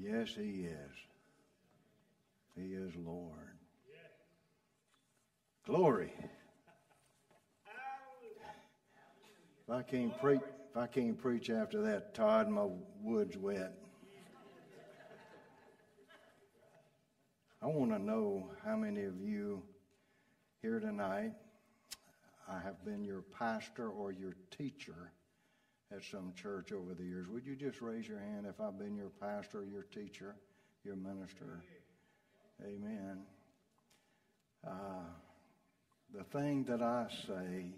Yes, He is. He is Lord. Glory. If I can't preach, if I can't preach after that, Todd, my wood's wet. I want to know how many of you here tonight I have been your pastor or your teacher at some church over the years. Would you just raise your hand if I've been your pastor, your teacher, your minister? Amen. Uh, the thing that I say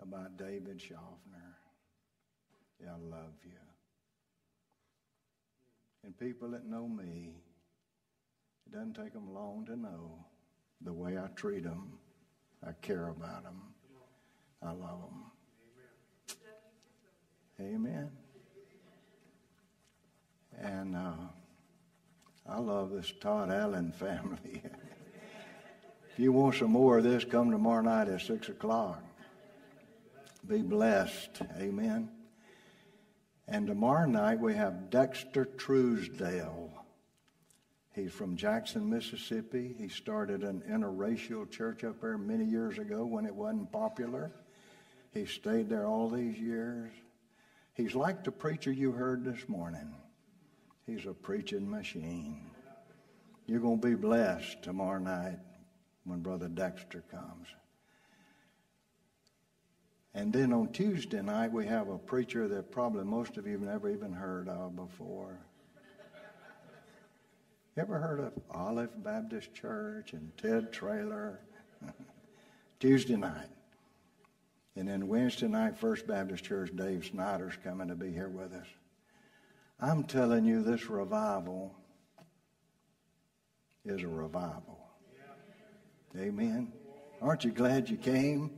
about David Shofner, I love you. And people that know me, it doesn't take them long to know the way I treat them. I care about them. I love them. Amen. And uh, I love this Todd Allen family. if you want some more of this, come tomorrow night at 6 o'clock. Be blessed. Amen. And tomorrow night we have Dexter Truesdale. He's from Jackson, Mississippi. He started an interracial church up there many years ago when it wasn't popular. He stayed there all these years. He's like the preacher you heard this morning. He's a preaching machine. You're going to be blessed tomorrow night when Brother Dexter comes. And then on Tuesday night, we have a preacher that probably most of you have never even heard of before. You ever heard of Olive Baptist Church and Ted Trailer? Tuesday night. And then Wednesday night, First Baptist Church, Dave Snyder's coming to be here with us. I'm telling you, this revival is a revival. Amen. Aren't you glad you came?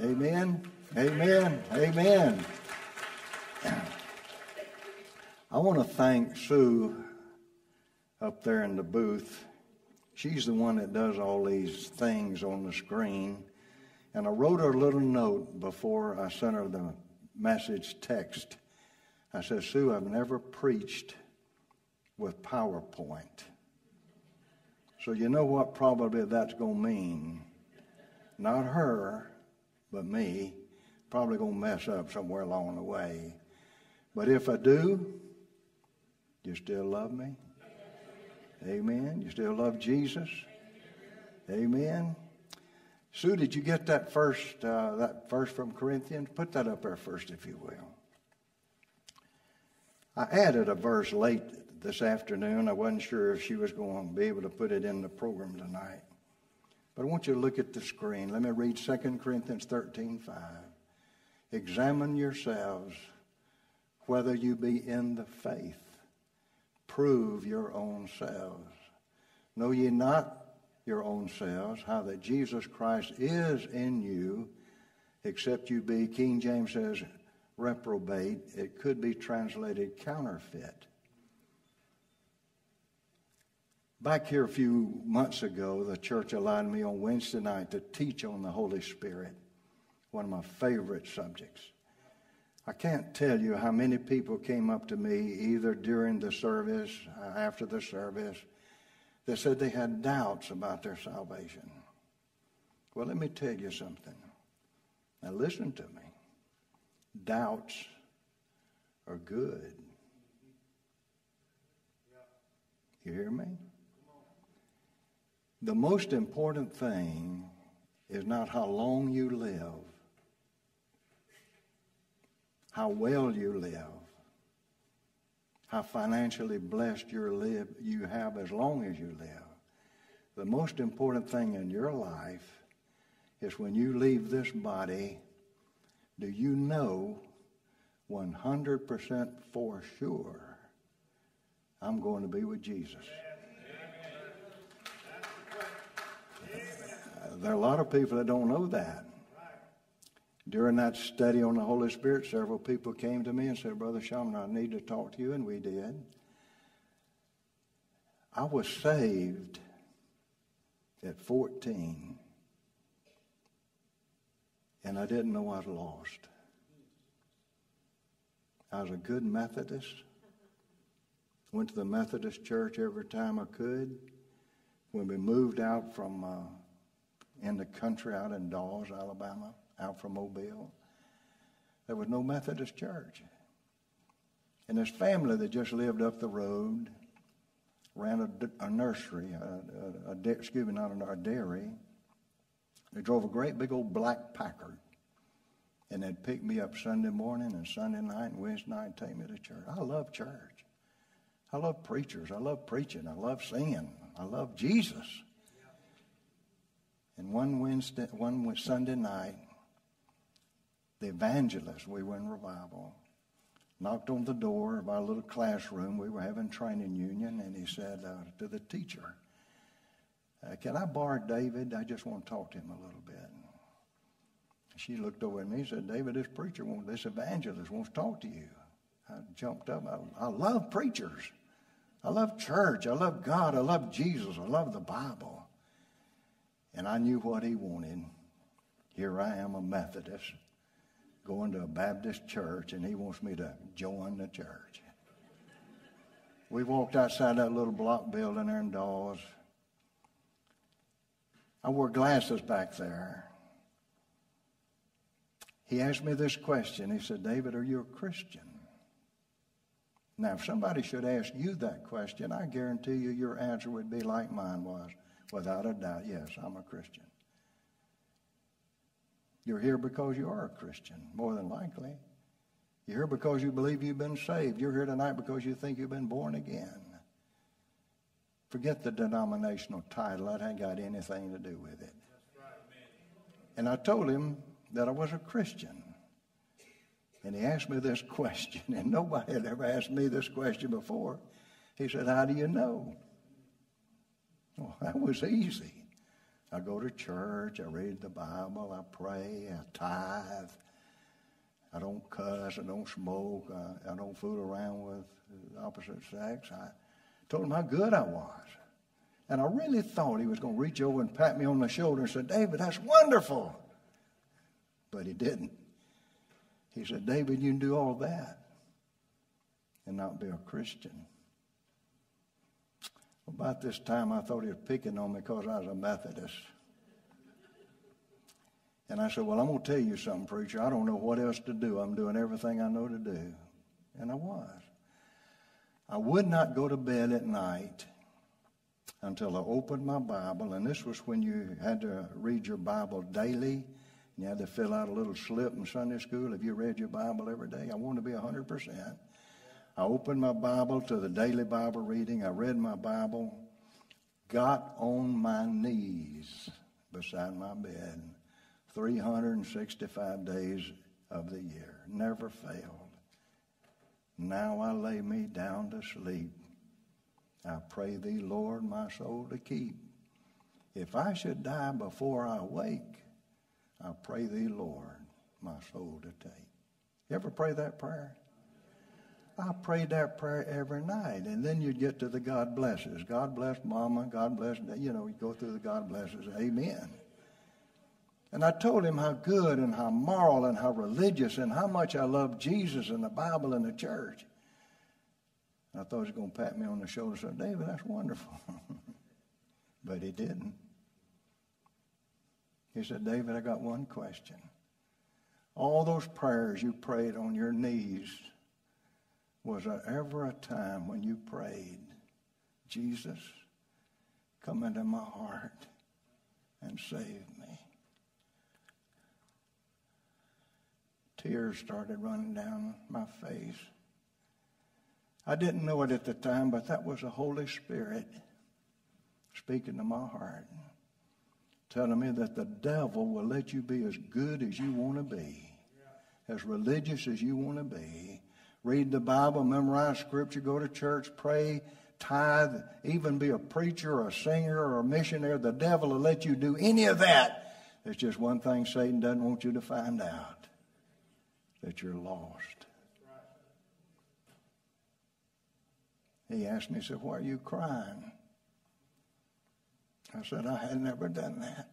Amen. Amen. Amen. I want to thank Sue up there in the booth. She's the one that does all these things on the screen. And I wrote her a little note before I sent her the message text. I said, Sue, I've never preached with PowerPoint. So you know what probably that's going to mean. Not her, but me. Probably going to mess up somewhere along the way. But if I do, you still love me? Amen. You still love Jesus? Amen. Sue, did you get that first, uh, that verse from Corinthians? Put that up there first, if you will. I added a verse late this afternoon. I wasn't sure if she was going to be able to put it in the program tonight. But I want you to look at the screen. Let me read 2 Corinthians 13 5. Examine yourselves whether you be in the faith. Prove your own selves. Know ye not your own selves, how that Jesus Christ is in you, except you be, King James says, reprobate. It could be translated counterfeit. Back here a few months ago, the church allowed me on Wednesday night to teach on the Holy Spirit, one of my favorite subjects. I can't tell you how many people came up to me either during the service, uh, after the service, they said they had doubts about their salvation. Well, let me tell you something. Now, listen to me. Doubts are good. You hear me? The most important thing is not how long you live, how well you live how financially blessed you live, you have as long as you live. The most important thing in your life is when you leave this body, do you know 100% for sure I'm going to be with Jesus? There are a lot of people that don't know that. During that study on the Holy Spirit, several people came to me and said, Brother Shaman, I need to talk to you, and we did. I was saved at 14, and I didn't know I was lost. I was a good Methodist, Went to the Methodist church every time I could. When we moved out from uh, in the country out in Dawes, Alabama, out from Mobile, there was no Methodist church. And this family that just lived up the road ran a, a nursery, a, a, a, excuse me, not a, a dairy. They drove a great big old black Packard. And they'd pick me up Sunday morning and Sunday night and Wednesday night and take me to church. I love church. I love preachers. I love preaching. I love singing. I love Jesus. And one Wednesday, one Sunday night, the evangelist, we were in revival, knocked on the door of our little classroom. We were having training union, and he said uh, to the teacher, uh, Can I borrow David? I just want to talk to him a little bit. She looked over at me and said, David, this preacher, wants, this evangelist wants to talk to you. I jumped up. I, I love preachers. I love church. I love God. I love Jesus. I love the Bible. And I knew what he wanted. Here I am, a Methodist going to a Baptist church and he wants me to join the church. We walked outside that little block building there in Dawes. I wore glasses back there. He asked me this question. He said, David, are you a Christian? Now, if somebody should ask you that question, I guarantee you your answer would be like mine was, without a doubt, yes, I'm a Christian. You're here because you are a Christian, more than likely. You're here because you believe you've been saved. You're here tonight because you think you've been born again. Forget the denominational title. That ain't got anything to do with it. And I told him that I was a Christian. And he asked me this question, and nobody had ever asked me this question before. He said, How do you know? Well, that was easy. I go to church, I read the Bible, I pray, I tithe. I don't cuss, I don't smoke, I, I don't fool around with opposite sex. I told him how good I was. And I really thought he was going to reach over and pat me on the shoulder and say, David, that's wonderful. But he didn't. He said, David, you can do all that and not be a Christian. About this time, I thought he was picking on me because I was a Methodist. And I said, Well, I'm going to tell you something, preacher. I don't know what else to do. I'm doing everything I know to do. And I was. I would not go to bed at night until I opened my Bible. And this was when you had to read your Bible daily. And you had to fill out a little slip in Sunday school if you read your Bible every day. I wanted to be 100%. I opened my Bible to the daily Bible reading. I read my Bible, got on my knees beside my bed 365 days of the year. Never failed. Now I lay me down to sleep. I pray thee, Lord, my soul to keep. If I should die before I wake, I pray thee, Lord, my soul to take. You ever pray that prayer? I prayed that prayer every night. And then you'd get to the God blesses. God bless mama. God bless, you know, you go through the God blesses. Amen. And I told him how good and how moral and how religious and how much I love Jesus and the Bible and the church. And I thought he was going to pat me on the shoulder and say, David, that's wonderful. but he didn't. He said, David, I got one question. All those prayers you prayed on your knees was there ever a time when you prayed, Jesus, come into my heart and save me? Tears started running down my face. I didn't know it at the time, but that was the Holy Spirit speaking to my heart, telling me that the devil will let you be as good as you want to be, as religious as you want to be, read the Bible, memorize Scripture, go to church, pray, tithe, even be a preacher or a singer or a missionary. The devil will let you do any of that. There's just one thing Satan doesn't want you to find out that you're lost. He asked me, he said, Why are you crying? I said, I had never done that.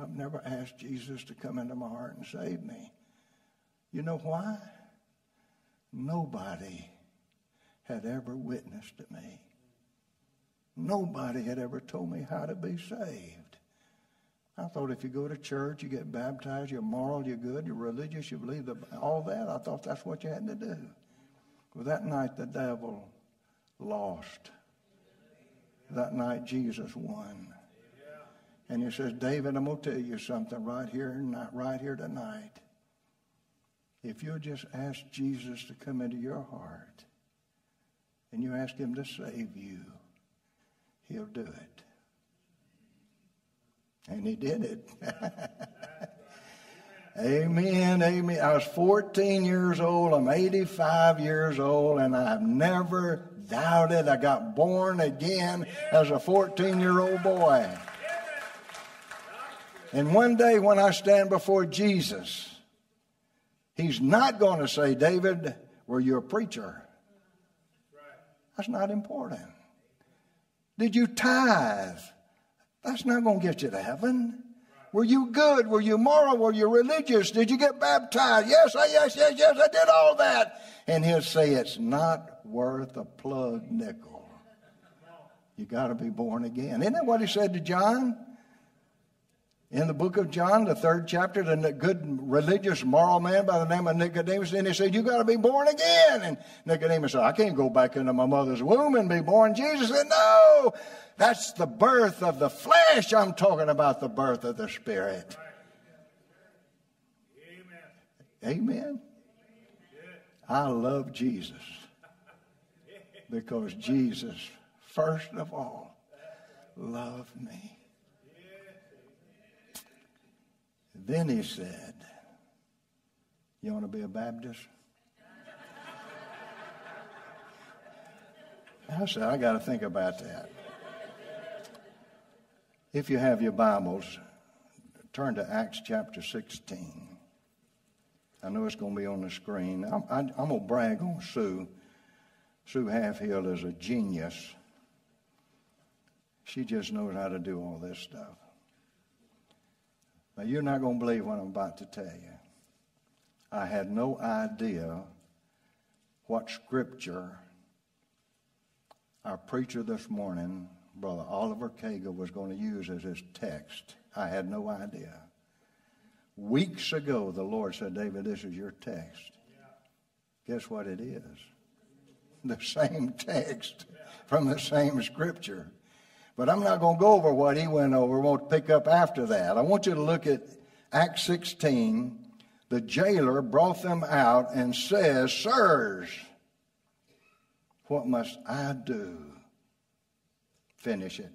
I've never asked Jesus to come into my heart and save me. You know why? Nobody had ever witnessed to me. Nobody had ever told me how to be saved. I thought if you go to church, you get baptized, you're moral, you're good, you're religious, you believe the, all that. I thought that's what you had to do. Well, that night the devil lost. That night Jesus won. And he says, David, I'm going to tell you something right here, right here tonight. If you'll just ask Jesus to come into your heart and you ask him to save you, he'll do it. And he did it. amen, amen. I was 14 years old. I'm 85 years old, and I've never doubted. I got born again as a 14 year old boy. And one day when I stand before Jesus, he's not going to say, David, were you a preacher? That's not important. Did you tithe? That's not going to get you to heaven. Were you good? Were you moral? Were you religious? Did you get baptized? Yes, I, yes, yes, yes, I did all that. And he'll say it's not worth a plug nickel. You got to be born again. Isn't that what he said to John? In the book of John, the third chapter, the good religious moral man by the name of Nicodemus, and he said, You got to be born again. And Nicodemus said, I can't go back into my mother's womb and be born. Jesus said, No, that's the birth of the flesh. I'm talking about the birth of the spirit. Amen. Amen. I love Jesus because Jesus, first of all, loved me. Then he said, You want to be a Baptist? I said, I got to think about that. If you have your Bibles, turn to Acts chapter 16. I know it's going to be on the screen. I'm, I, am going to brag on Sue. Sue Halfhill is a genius. She just knows how to do all this stuff. Now, you're not going to believe what I'm about to tell you. I had no idea what scripture our preacher this morning, Brother Oliver Kager, was going to use as his text. I had no idea. Weeks ago, the Lord said, David, this is your text. Guess what it is? The same text from the same scripture. But I'm not going to go over what he went over. We'll pick up after that. I want you to look at Acts 16. The jailer brought them out and says, Sirs, what must I do? Finish it.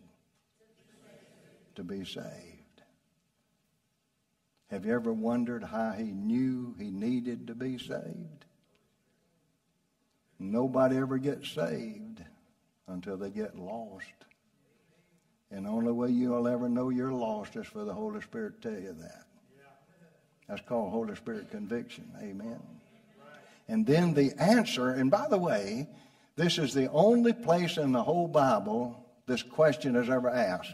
To be saved. Have you ever wondered how he knew he needed to be saved? Nobody ever gets saved until they get lost. And the only way you'll ever know you're lost is for the Holy Spirit to tell you that. That's called Holy Spirit conviction. Amen. And then the answer, and by the way, this is the only place in the whole Bible this question is ever asked.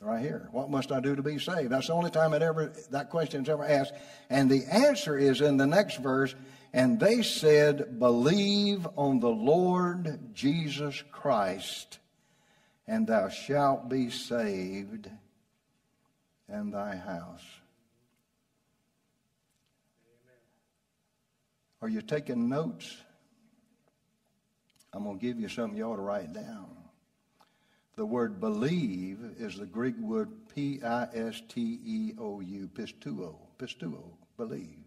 Right here. What must I do to be saved? That's the only time it ever that question is ever asked. And the answer is in the next verse. And they said, Believe on the Lord Jesus Christ and thou shalt be saved and thy house. Are you taking notes? I'm going to give you something you ought to write down. The word believe is the Greek word P I S T E O U, pisteuo, pisteuo, believe.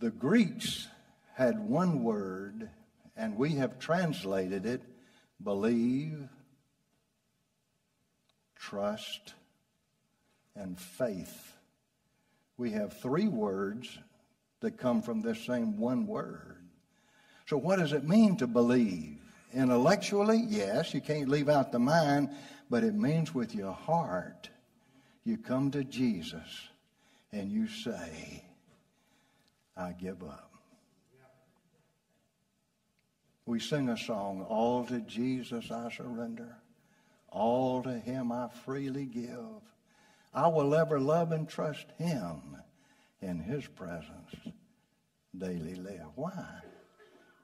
The Greeks had one word, and we have translated it believe, trust, and faith. We have three words that come from this same one word. So, what does it mean to believe? Intellectually, yes, you can't leave out the mind, but it means with your heart. You come to Jesus and you say, I give up. We sing a song, All to Jesus I surrender, all to Him I freely give. I will ever love and trust Him in His presence daily live. Why?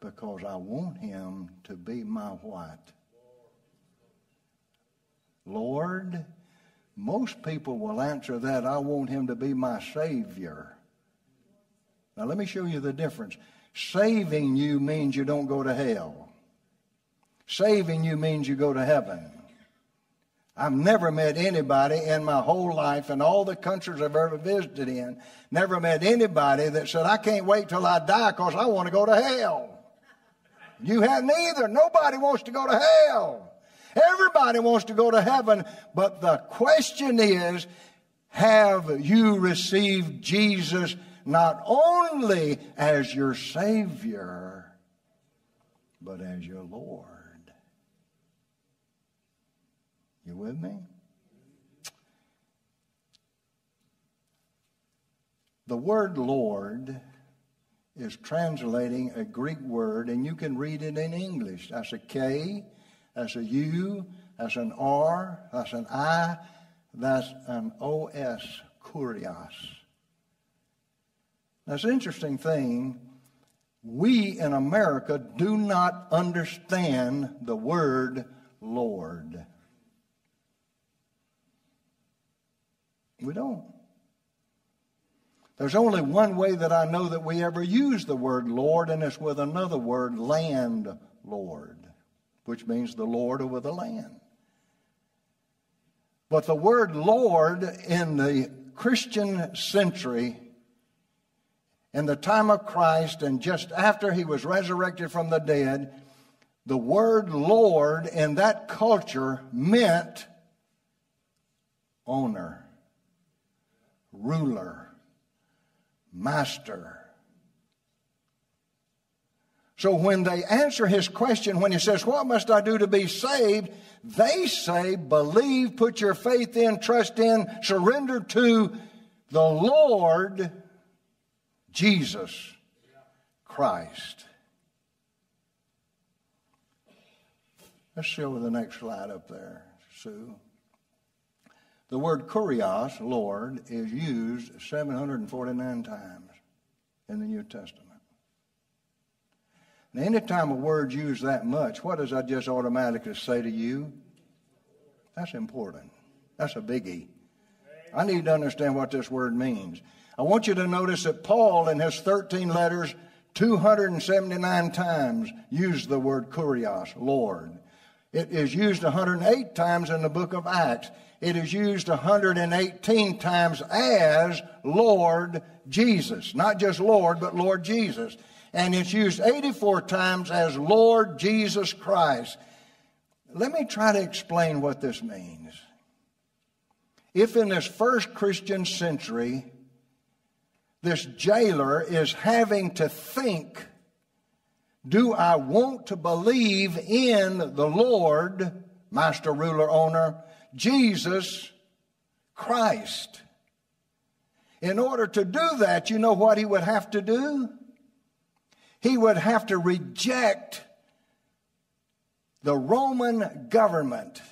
because I want him to be my what? Lord, most people will answer that, I want him to be my Savior. Now, let me show you the difference. Saving you means you don't go to hell. Saving you means you go to heaven. I've never met anybody in my whole life, in all the countries I've ever visited in, never met anybody that said, I can't wait till I die because I want to go to hell. You haven't either. Nobody wants to go to hell. Everybody wants to go to heaven. But the question is, have you received Jesus not only as your Savior, but as your Lord? You with me? The word Lord is translating a Greek word, and you can read it in English. That's a K, that's a U, that's an R, that's an I, that's an OS, kurios. That's an interesting thing. We in America do not understand the word Lord. We don't. There's only one way that I know that we ever use the word Lord, and it's with another word, landlord, which means the Lord over the land. But the word Lord in the Christian century, in the time of Christ, and just after he was resurrected from the dead, the word Lord in that culture meant owner ruler, master. So when they answer his question, when he says, What must I do to be saved? They say, Believe, put your faith in, trust in, surrender to the Lord Jesus Christ. Let's show the next slide up there, Sue. The word kurios, Lord, is used 749 times in the New Testament. Now, anytime a word's used that much, what does that just automatically say to you? That's important. That's a biggie. I need to understand what this word means. I want you to notice that Paul, in his 13 letters, 279 times used the word kurios, Lord. It is used 108 times in the book of Acts it is used 118 times as Lord Jesus. Not just Lord, but Lord Jesus. And it's used 84 times as Lord Jesus Christ. Let me try to explain what this means. If in this first Christian century, this jailer is having to think, do I want to believe in the Lord, master, ruler, owner, Jesus Christ. In order to do that, you know what he would have to do? He would have to reject the Roman government.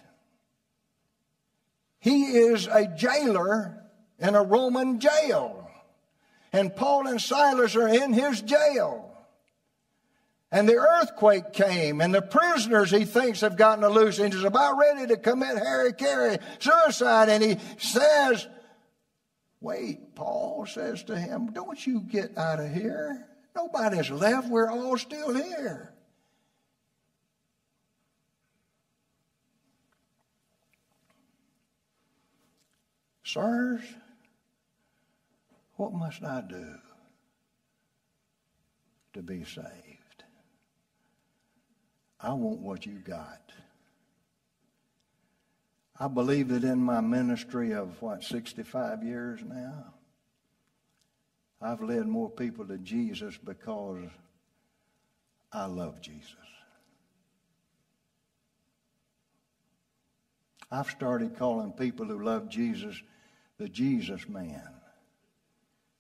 He is a jailer in a Roman jail. And Paul and Silas are in his jail. And the earthquake came, and the prisoners he thinks have gotten a loose, and he's about ready to commit hara-kiri, suicide. And he says, Wait, Paul says to him, Don't you get out of here. Nobody's left. We're all still here. Sirs, what must I do to be saved? I want what you got. I believe that in my ministry of what, 65 years now, I've led more people to Jesus because I love Jesus. I've started calling people who love Jesus the Jesus man,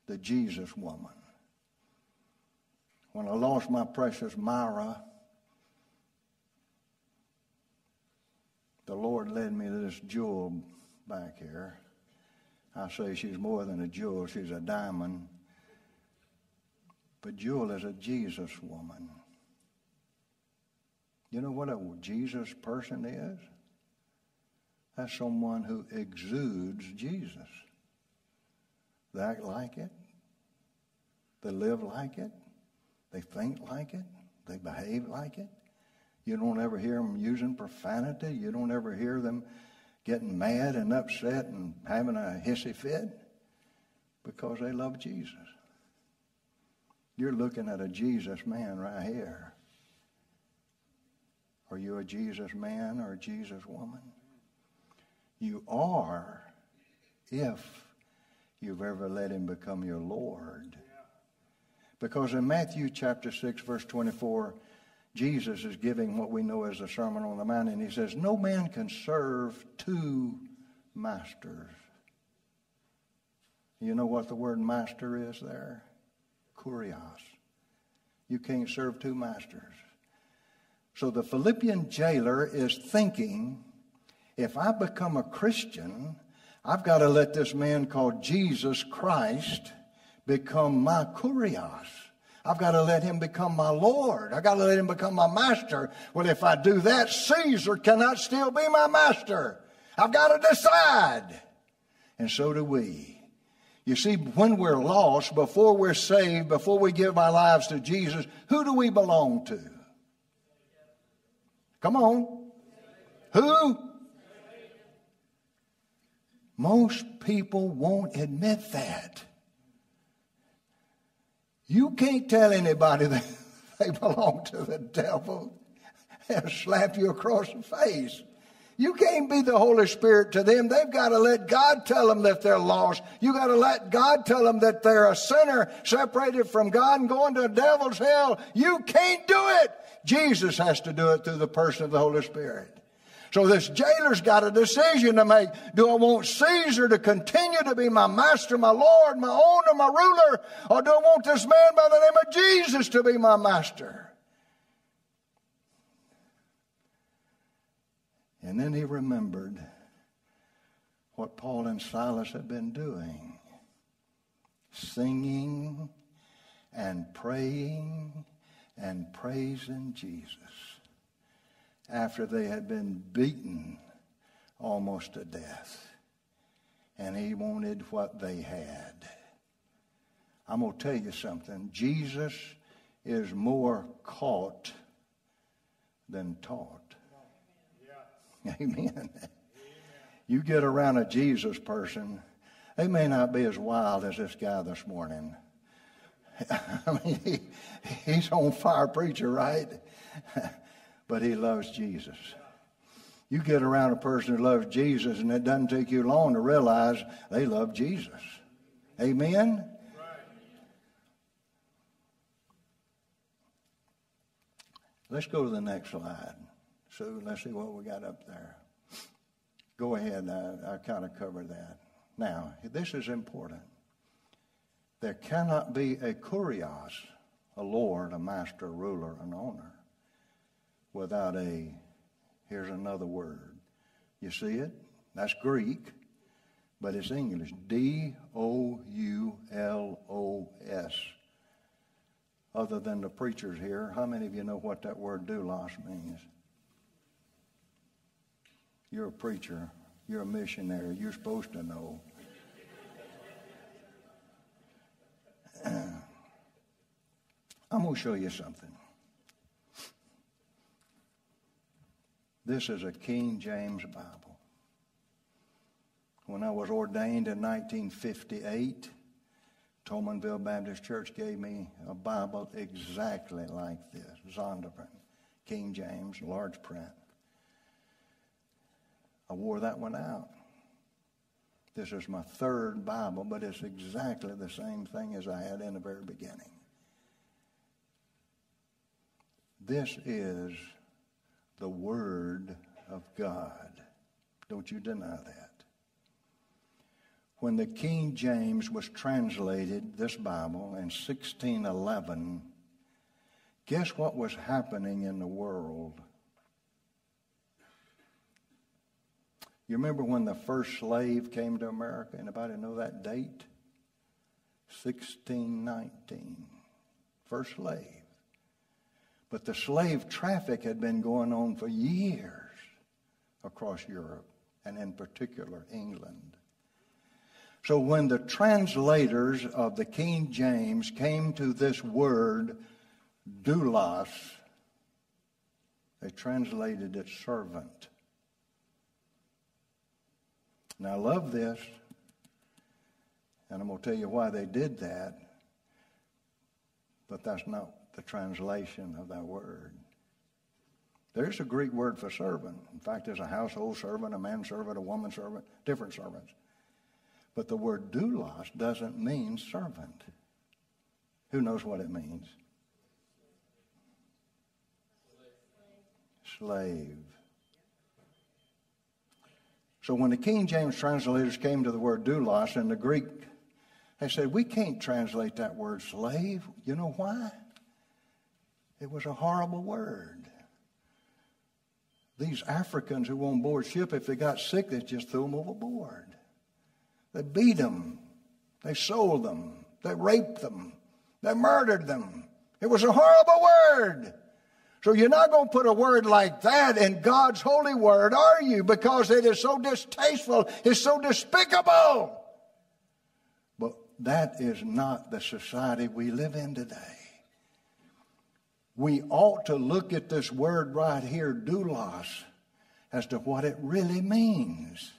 the Jesus woman. When I lost my precious Myra, the Lord led me to this jewel back here. I say she's more than a jewel, she's a diamond. But Jewel is a Jesus woman. You know what a Jesus person is? That's someone who exudes Jesus. They act like it. They live like it. They think like it. They behave like it. You don't ever hear them using profanity. You don't ever hear them getting mad and upset and having a hissy fit because they love Jesus. You're looking at a Jesus man right here. Are you a Jesus man or a Jesus woman? You are if you've ever let him become your Lord. Because in Matthew chapter 6, verse 24, Jesus is giving what we know as the Sermon on the Mount, and he says, No man can serve two masters. You know what the word master is there? Kurios. You can't serve two masters. So the Philippian jailer is thinking if I become a Christian, I've got to let this man called Jesus Christ become my kurios. I've got to let him become my Lord. I've got to let him become my master. Well, if I do that, Caesar cannot still be my master. I've got to decide. And so do we. You see, when we're lost, before we're saved, before we give our lives to Jesus, who do we belong to? Come on. Who? Most people won't admit that. You can't tell anybody that they belong to the devil and slap you across the face. You can't be the Holy Spirit to them. They've got to let God tell them that they're lost. You got to let God tell them that they're a sinner separated from God and going to the devil's hell. You can't do it. Jesus has to do it through the person of the Holy Spirit. So this jailer's got a decision to make. Do I want Caesar to continue to be my master, my Lord, my owner, my ruler? Or do I want this man by the name of Jesus to be my master? And then he remembered what Paul and Silas had been doing singing and praying and praising Jesus after they had been beaten almost to death. And he wanted what they had. I'm going to tell you something. Jesus is more caught than taught. Amen. You get around a Jesus person, they may not be as wild as this guy this morning. I mean, he, he's on fire preacher, right? but he loves Jesus. You get around a person who loves Jesus, and it doesn't take you long to realize they love Jesus. Amen? Let's go to the next slide. So let's see what we got up there. Go ahead. I, I kind of covered that. Now, this is important. There cannot be a kurios, a lord, a master, a ruler, an owner, without a, here's another word. You see it? That's Greek, but it's English. D O U L O S. Other than the preachers here, how many of you know what that word doulos means? You're a preacher. You're a missionary. You're supposed to know. I'm going to show you something. This is a King James Bible. When I was ordained in 1958, Toulminville Baptist Church gave me a Bible exactly like this Zondervan, King James, large print. I wore that one out. This is my third Bible, but it's exactly the same thing as I had in the very beginning. This is the Word of God. Don't you deny that. When the King James was translated, this Bible, in 1611, guess what was happening in the world? You remember when the first slave came to America? Anybody know that date? 1619. First slave. But the slave traffic had been going on for years across Europe, and in particular England. So when the translators of the King James came to this word, doulos, they translated it servant. Now, I love this, and I'm going to tell you why they did that, but that's not the translation of that word. There's a Greek word for servant. In fact, there's a household servant, a man servant, a woman servant, different servants. But the word doulos doesn't mean servant. Who knows what it means? Slave. So when the King James translators came to the word doulos in the Greek, they said, We can't translate that word slave. You know why? It was a horrible word. These Africans who were on board ship, if they got sick, they just threw them overboard. They beat them. They sold them. They raped them. They murdered them. It was a horrible word. So you're not going to put a word like that in God's holy word, are you? Because it is so distasteful, it's so despicable. But that is not the society we live in today we ought to look at this word right here, doulos, as to what it really means.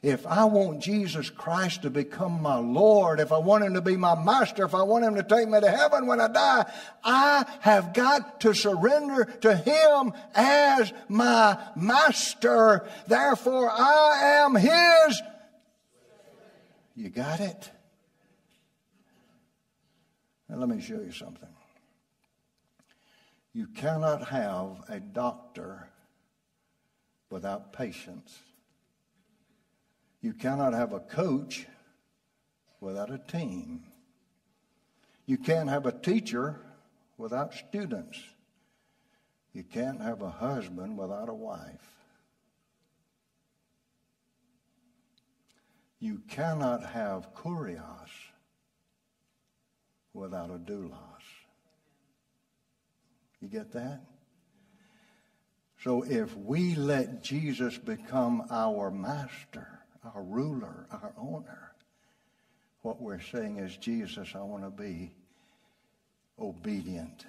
If I want Jesus Christ to become my Lord, if I want Him to be my master, if I want Him to take me to heaven when I die, I have got to surrender to Him as my master. Therefore, I am His. You got it? Now, let me show you something. You cannot have a doctor without patients. You cannot have a coach without a team. You can't have a teacher without students. You can't have a husband without a wife. You cannot have kurios without a doulos. You get that? So if we let Jesus become our master, our ruler, our owner, what we're saying is, Jesus, I want to be obedient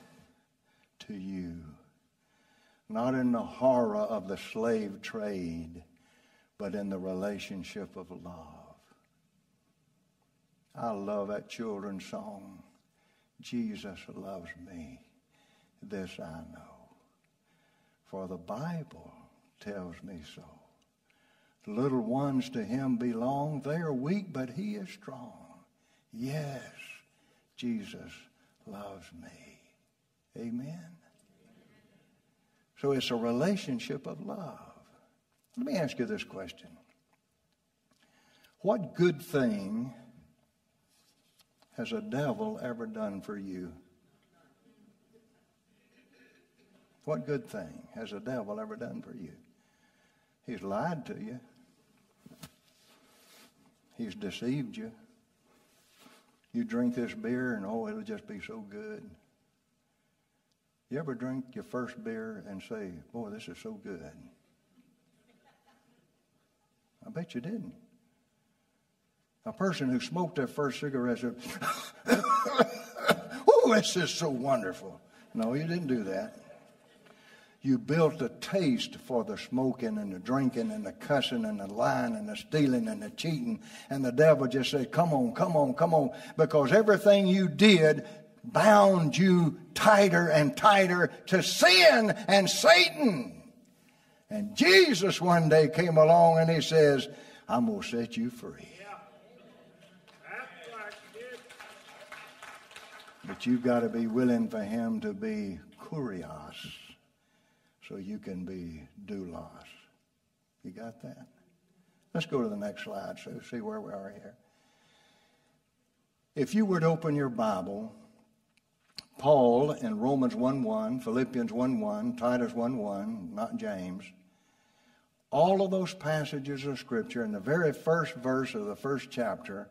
to you. Not in the horror of the slave trade, but in the relationship of love. I love that children's song. Jesus loves me. This I know. For the Bible tells me so. The little ones to him belong. They are weak, but he is strong. Yes, Jesus loves me. Amen. So it's a relationship of love. Let me ask you this question What good thing has a devil ever done for you? What good thing has the devil ever done for you? He's lied to you. He's deceived you. You drink this beer and oh, it'll just be so good. You ever drink your first beer and say, boy, this is so good? I bet you didn't. A person who smoked their first cigarette said, oh, this is so wonderful. No, you didn't do that you built a taste for the smoking and the drinking and the cussing and the lying and the stealing and the cheating. And the devil just said, Come on, come on, come on. Because everything you did bound you tighter and tighter to sin and Satan. And Jesus one day came along and he says, I'm going to set you free. But you've got to be willing for him to be kurios so you can be doulos. You got that? Let's go to the next slide so see where we are here. If you were to open your Bible, Paul in Romans 1 1, Philippians 1 1, Titus 1 1, not James, all of those passages of Scripture, in the very first verse of the first chapter,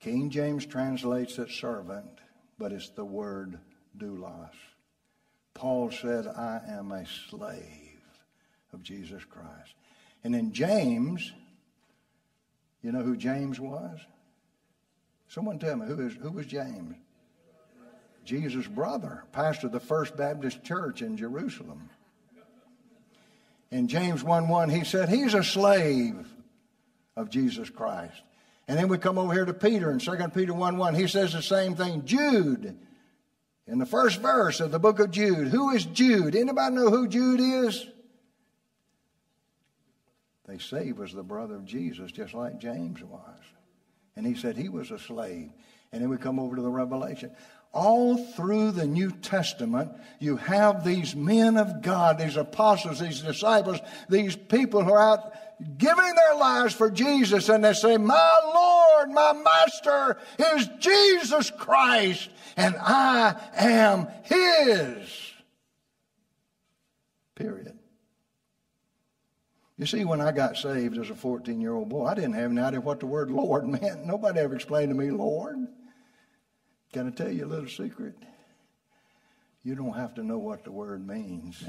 King James translates it servant, but it's the word doulos. Paul said, I am a slave of Jesus Christ. And then James, you know who James was? Someone tell me, who, is, who was James? Jesus' brother, pastor of the First Baptist Church in Jerusalem. In James 1 1, he said, He's a slave of Jesus Christ. And then we come over here to Peter in 2 Peter 1 1. He says the same thing. Jude, in the first verse of the book of Jude. Who is Jude? Anybody know who Jude is? They say he was the brother of Jesus, just like James was. And he said he was a slave. And then we come over to the Revelation. All through the New Testament, you have these men of God, these apostles, these disciples, these people who are out giving their lives for Jesus, and they say, My Lord, my Master is Jesus Christ, and I am His. Period. You see, when I got saved as a 14 year old boy, I didn't have any idea what the word Lord meant. Nobody ever explained to me, Lord. Can I tell you a little secret? You don't have to know what the word means,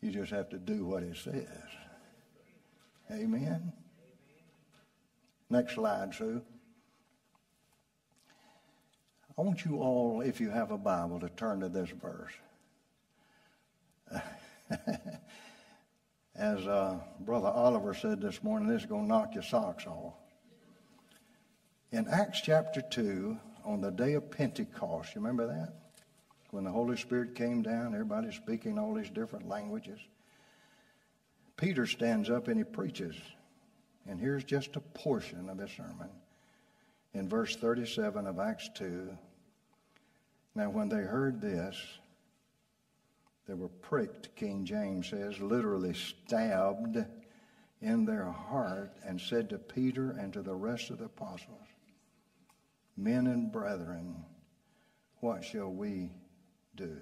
you just have to do what it says. Amen. Next slide, Sue. I want you all, if you have a Bible, to turn to this verse. As uh, Brother Oliver said this morning, this is going to knock your socks off. In Acts chapter 2, on the day of Pentecost, you remember that? When the Holy Spirit came down, everybody speaking all these different languages. Peter stands up and he preaches. And here's just a portion of his sermon in verse 37 of Acts 2. Now, when they heard this, they were pricked, King James says, literally stabbed in their heart, and said to Peter and to the rest of the apostles, Men and brethren, what shall we do?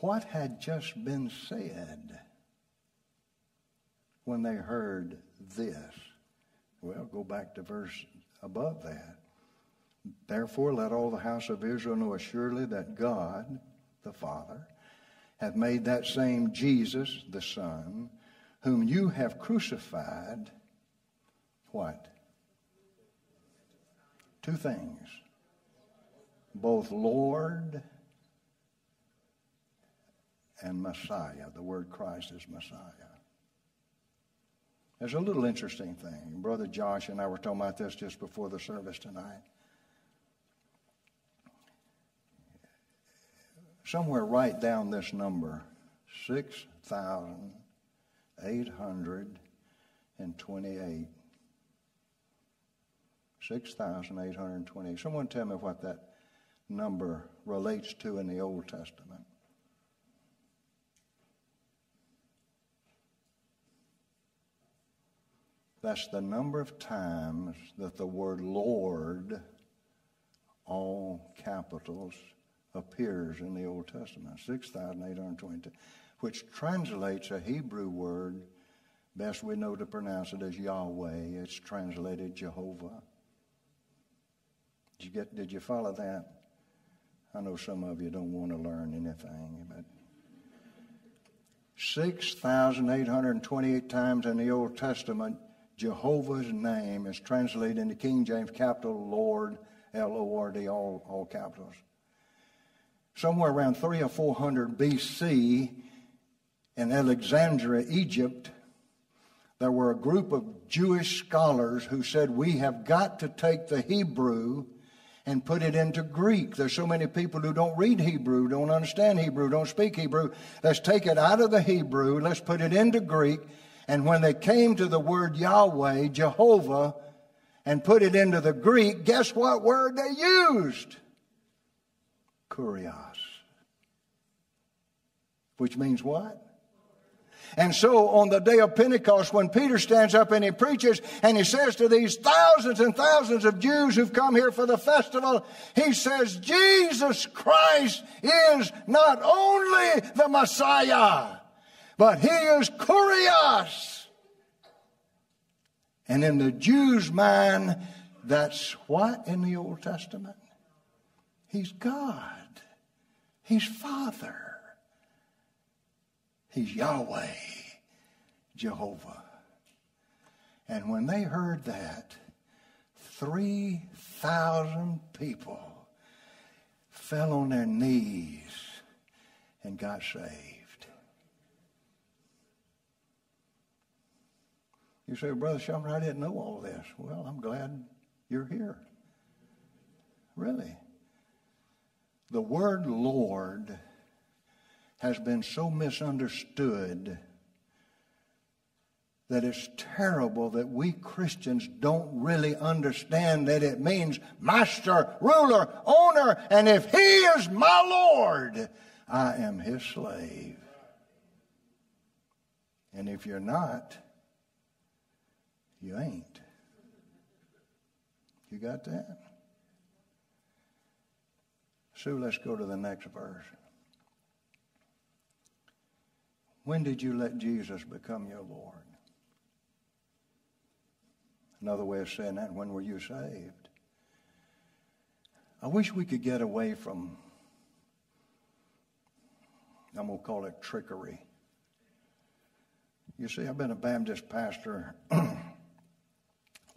What had just been said when they heard this? Well, go back to verse above that. Therefore, let all the house of Israel know assuredly that God, the Father, hath made that same Jesus, the Son, whom you have crucified, what? Two things. Both Lord and Messiah. The word Christ is Messiah. There's a little interesting thing. Brother Josh and I were talking about this just before the service tonight. Somewhere write down this number 6,828. 6,828. Someone tell me what that number relates to in the Old Testament. That's the number of times that the word Lord, all capitals, appears in the Old Testament 6,822, which translates a Hebrew word, best we know to pronounce it as Yahweh. It's translated Jehovah. Did you, get, did you follow that? I know some of you don't want to learn anything, but 6,828 times in the Old Testament, Jehovah's name is translated into King James capital Lord, L O R D, all, all capitals. Somewhere around 3 or 400 BC in Alexandria, Egypt, there were a group of Jewish scholars who said, We have got to take the Hebrew and put it into Greek. There's so many people who don't read Hebrew, don't understand Hebrew, don't speak Hebrew. Let's take it out of the Hebrew, let's put it into Greek, and when they came to the word Yahweh, Jehovah, and put it into the Greek, guess what word they used? Kurios. Which means what? And so on the day of Pentecost, when Peter stands up and he preaches and he says to these thousands and thousands of Jews who've come here for the festival, he says, Jesus Christ is not only the Messiah, but he is Kurios. And in the Jew's mind, that's what in the Old Testament? He's God. He's Father. He's Yahweh, Jehovah. And when they heard that, 3,000 people fell on their knees and got saved. You say, Brother Shofner, I didn't know all this. Well, I'm glad you're here. Really. The word Lord has been so misunderstood that it's terrible that we Christians don't really understand that it means master, ruler, owner, and if he is my Lord, I am his slave. And if you're not, you ain't. You got that? Sue, let's go to the next verse. When did you let Jesus become your Lord? Another way of saying that, when were you saved? I wish we could get away from, I'm going to call it trickery. You see, I've been a Baptist pastor a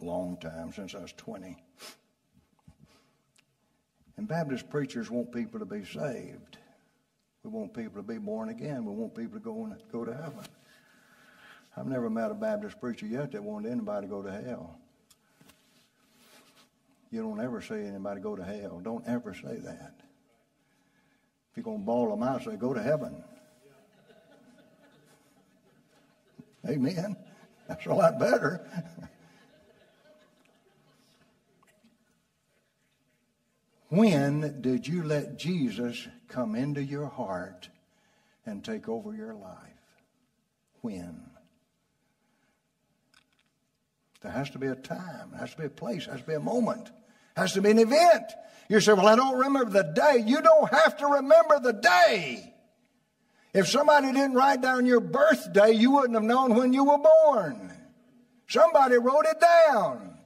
long time, since I was 20. And Baptist preachers want people to be saved. We want people to be born again. We want people to go, go to heaven. I've never met a Baptist preacher yet that wanted anybody to go to hell. You don't ever say anybody go to hell. Don't ever say that. If you're going to bawl them out, say, go to heaven. Amen. That's a lot better. when did you let Jesus come into your heart and take over your life? When? There has to be a time, there has to be a place, there has to be a moment, there has to be an event. You say, Well, I don't remember the day. You don't have to remember the day. If somebody didn't write down your birthday, you wouldn't have known when you were born. Somebody wrote it down.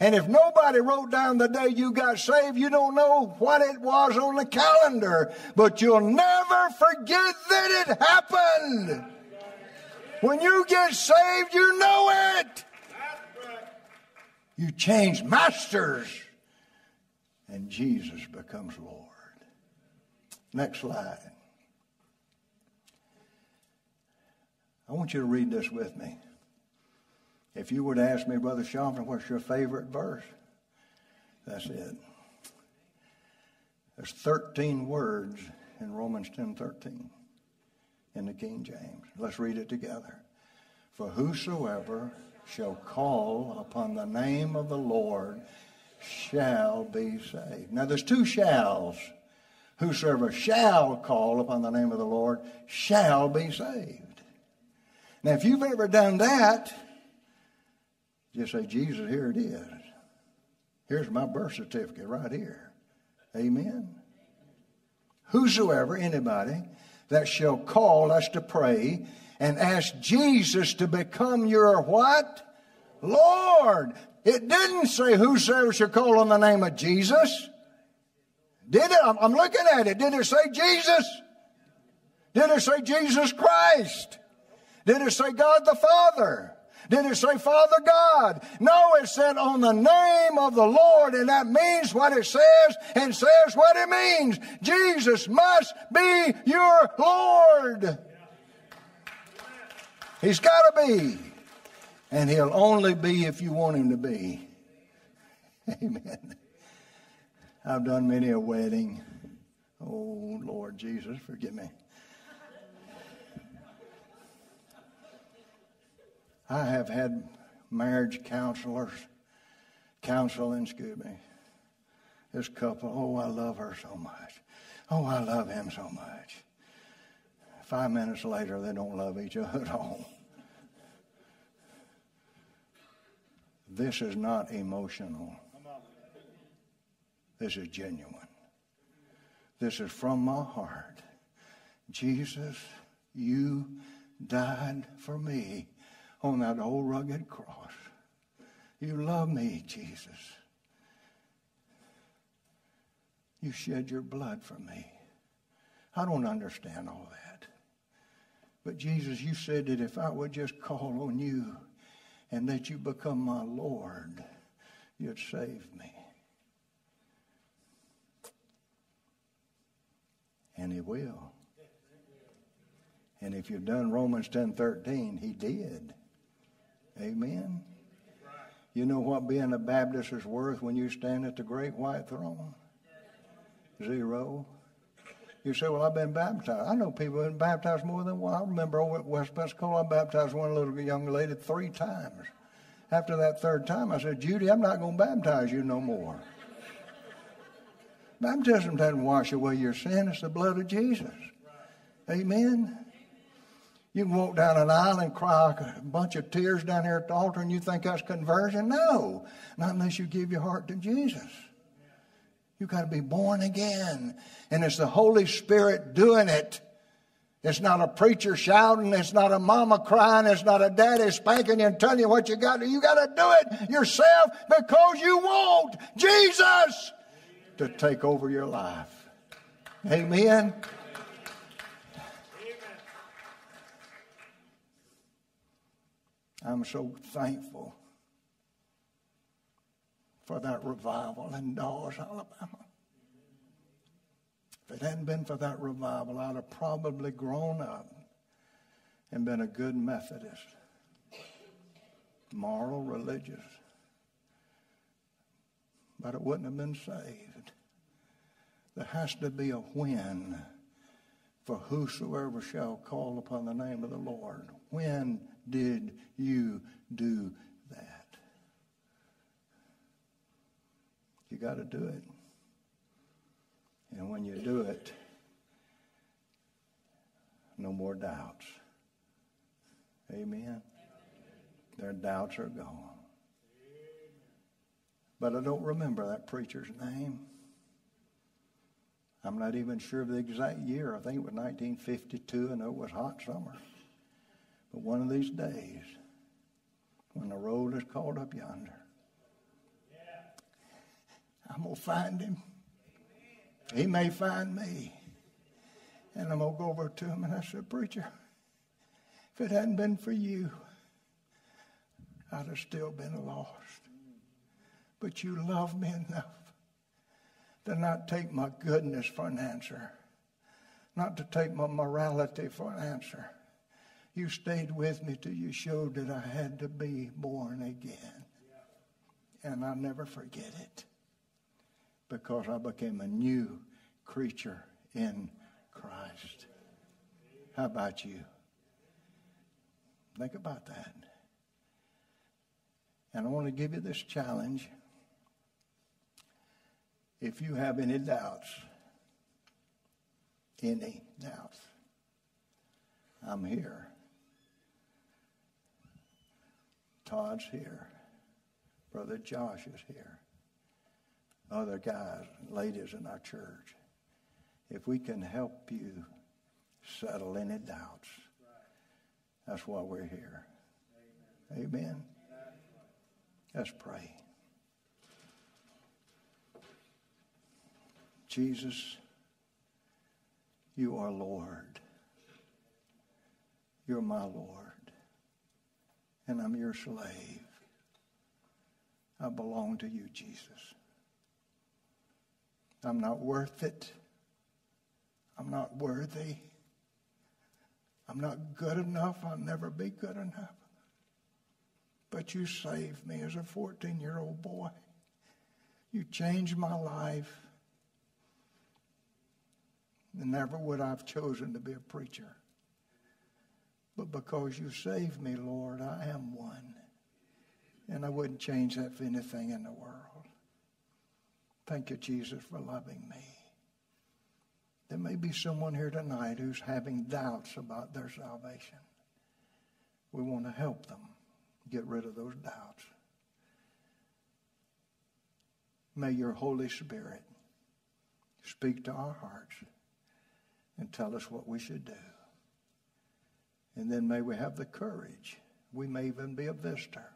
And if nobody wrote down the day you got saved, you don't know what it was on the calendar. But you'll never forget that it happened. When you get saved, you know it. You change masters, and Jesus becomes Lord. Next slide. I want you to read this with me. If you were to ask me, Brother Shofner, what's your favorite verse? That's it. There's 13 words in Romans 10 13 in the King James. Let's read it together. For whosoever shall call upon the name of the Lord shall be saved. Now there's two shalls. Whosoever shall call upon the name of the Lord shall be saved. Now, if you've ever done that, just say, Jesus, here it is. Here's my birth certificate right here. Amen. Whosoever, anybody, that shall call us to pray and ask Jesus to become your what? Lord. It didn't say whosoever shall call on the name of Jesus. Did it? I'm looking at it. Did it say Jesus? Did it say Jesus Christ? Did it say God the Father? Did it say Father God? No, it said on the name of the Lord, and that means what it says and says what it means. Jesus must be your Lord. He's got to be. And he'll only be if you want him to be. Amen. I've done many a wedding. Oh, Lord Jesus, forgive me. I have had marriage counselors counseling, excuse me. This couple, oh, I love her so much. Oh, I love him so much. Five minutes later, they don't love each other at all. This is not emotional. This is genuine. This is from my heart. Jesus, you died for me on that old rugged cross. You love me, Jesus. You shed your blood for me. I don't understand all that. But Jesus, you said that if I would just call on you and that you become my Lord, you'd save me. And he will. And if you've done Romans 10:13, he did. Amen. You know what being a Baptist is worth when you stand at the great white throne? Zero. You say, Well, I've been baptized. I know people have been baptized more than one. I remember over at West Pensacola, I baptized one little young lady three times. After that third time, I said, Judy, I'm not going to baptize you no more. Baptism doesn't wash away your sin, it's the blood of Jesus. Amen. You can walk down an aisle and cry a bunch of tears down here at the altar and you think that's conversion? No, not unless you give your heart to Jesus. You've got to be born again. And it's the Holy Spirit doing it. It's not a preacher shouting. It's not a mama crying. It's not a daddy spanking you and telling you what you got to do. You got to do it yourself because you want Jesus to take over your life. Amen. I'm so thankful for that revival in Dawes, Alabama. If it hadn't been for that revival, I'd have probably grown up and been a good Methodist, moral, religious, but it wouldn't have been saved. There has to be a when for whosoever shall call upon the name of the Lord. When did you do that? You got to do it. And when you do it, no more doubts. Amen. Their doubts are gone. But I don't remember that preacher's name. I'm not even sure of the exact year. I think it was 1952. I know it was hot summer. But one of these days, when the road is called up yonder, I'm going to find him. He may find me. And I'm going to go over to him and I said, Preacher, if it hadn't been for you, I'd have still been lost. But you love me enough to not take my goodness for an answer, not to take my morality for an answer. You stayed with me till you showed that I had to be born again. And I'll never forget it because I became a new creature in Christ. How about you? Think about that. And I want to give you this challenge. If you have any doubts, any doubts, I'm here. Todd's here. Brother Josh is here. Other guys ladies in our church. If we can help you settle any doubts, that's why we're here. Amen. Amen. Let's pray. Jesus, you are Lord. You're my Lord. And I'm your slave. I belong to you, Jesus. I'm not worth it. I'm not worthy. I'm not good enough. I'll never be good enough. But you saved me as a 14 year old boy. You changed my life. And never would I have chosen to be a preacher. But because you saved me, Lord, I am one. And I wouldn't change that for anything in the world. Thank you, Jesus, for loving me. There may be someone here tonight who's having doubts about their salvation. We want to help them get rid of those doubts. May your Holy Spirit speak to our hearts and tell us what we should do. And then may we have the courage. We may even be a visitor.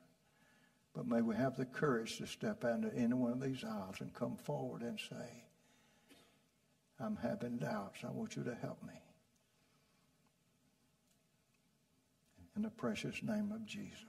But may we have the courage to step into any one of these aisles and come forward and say, I'm having doubts. I want you to help me. In the precious name of Jesus.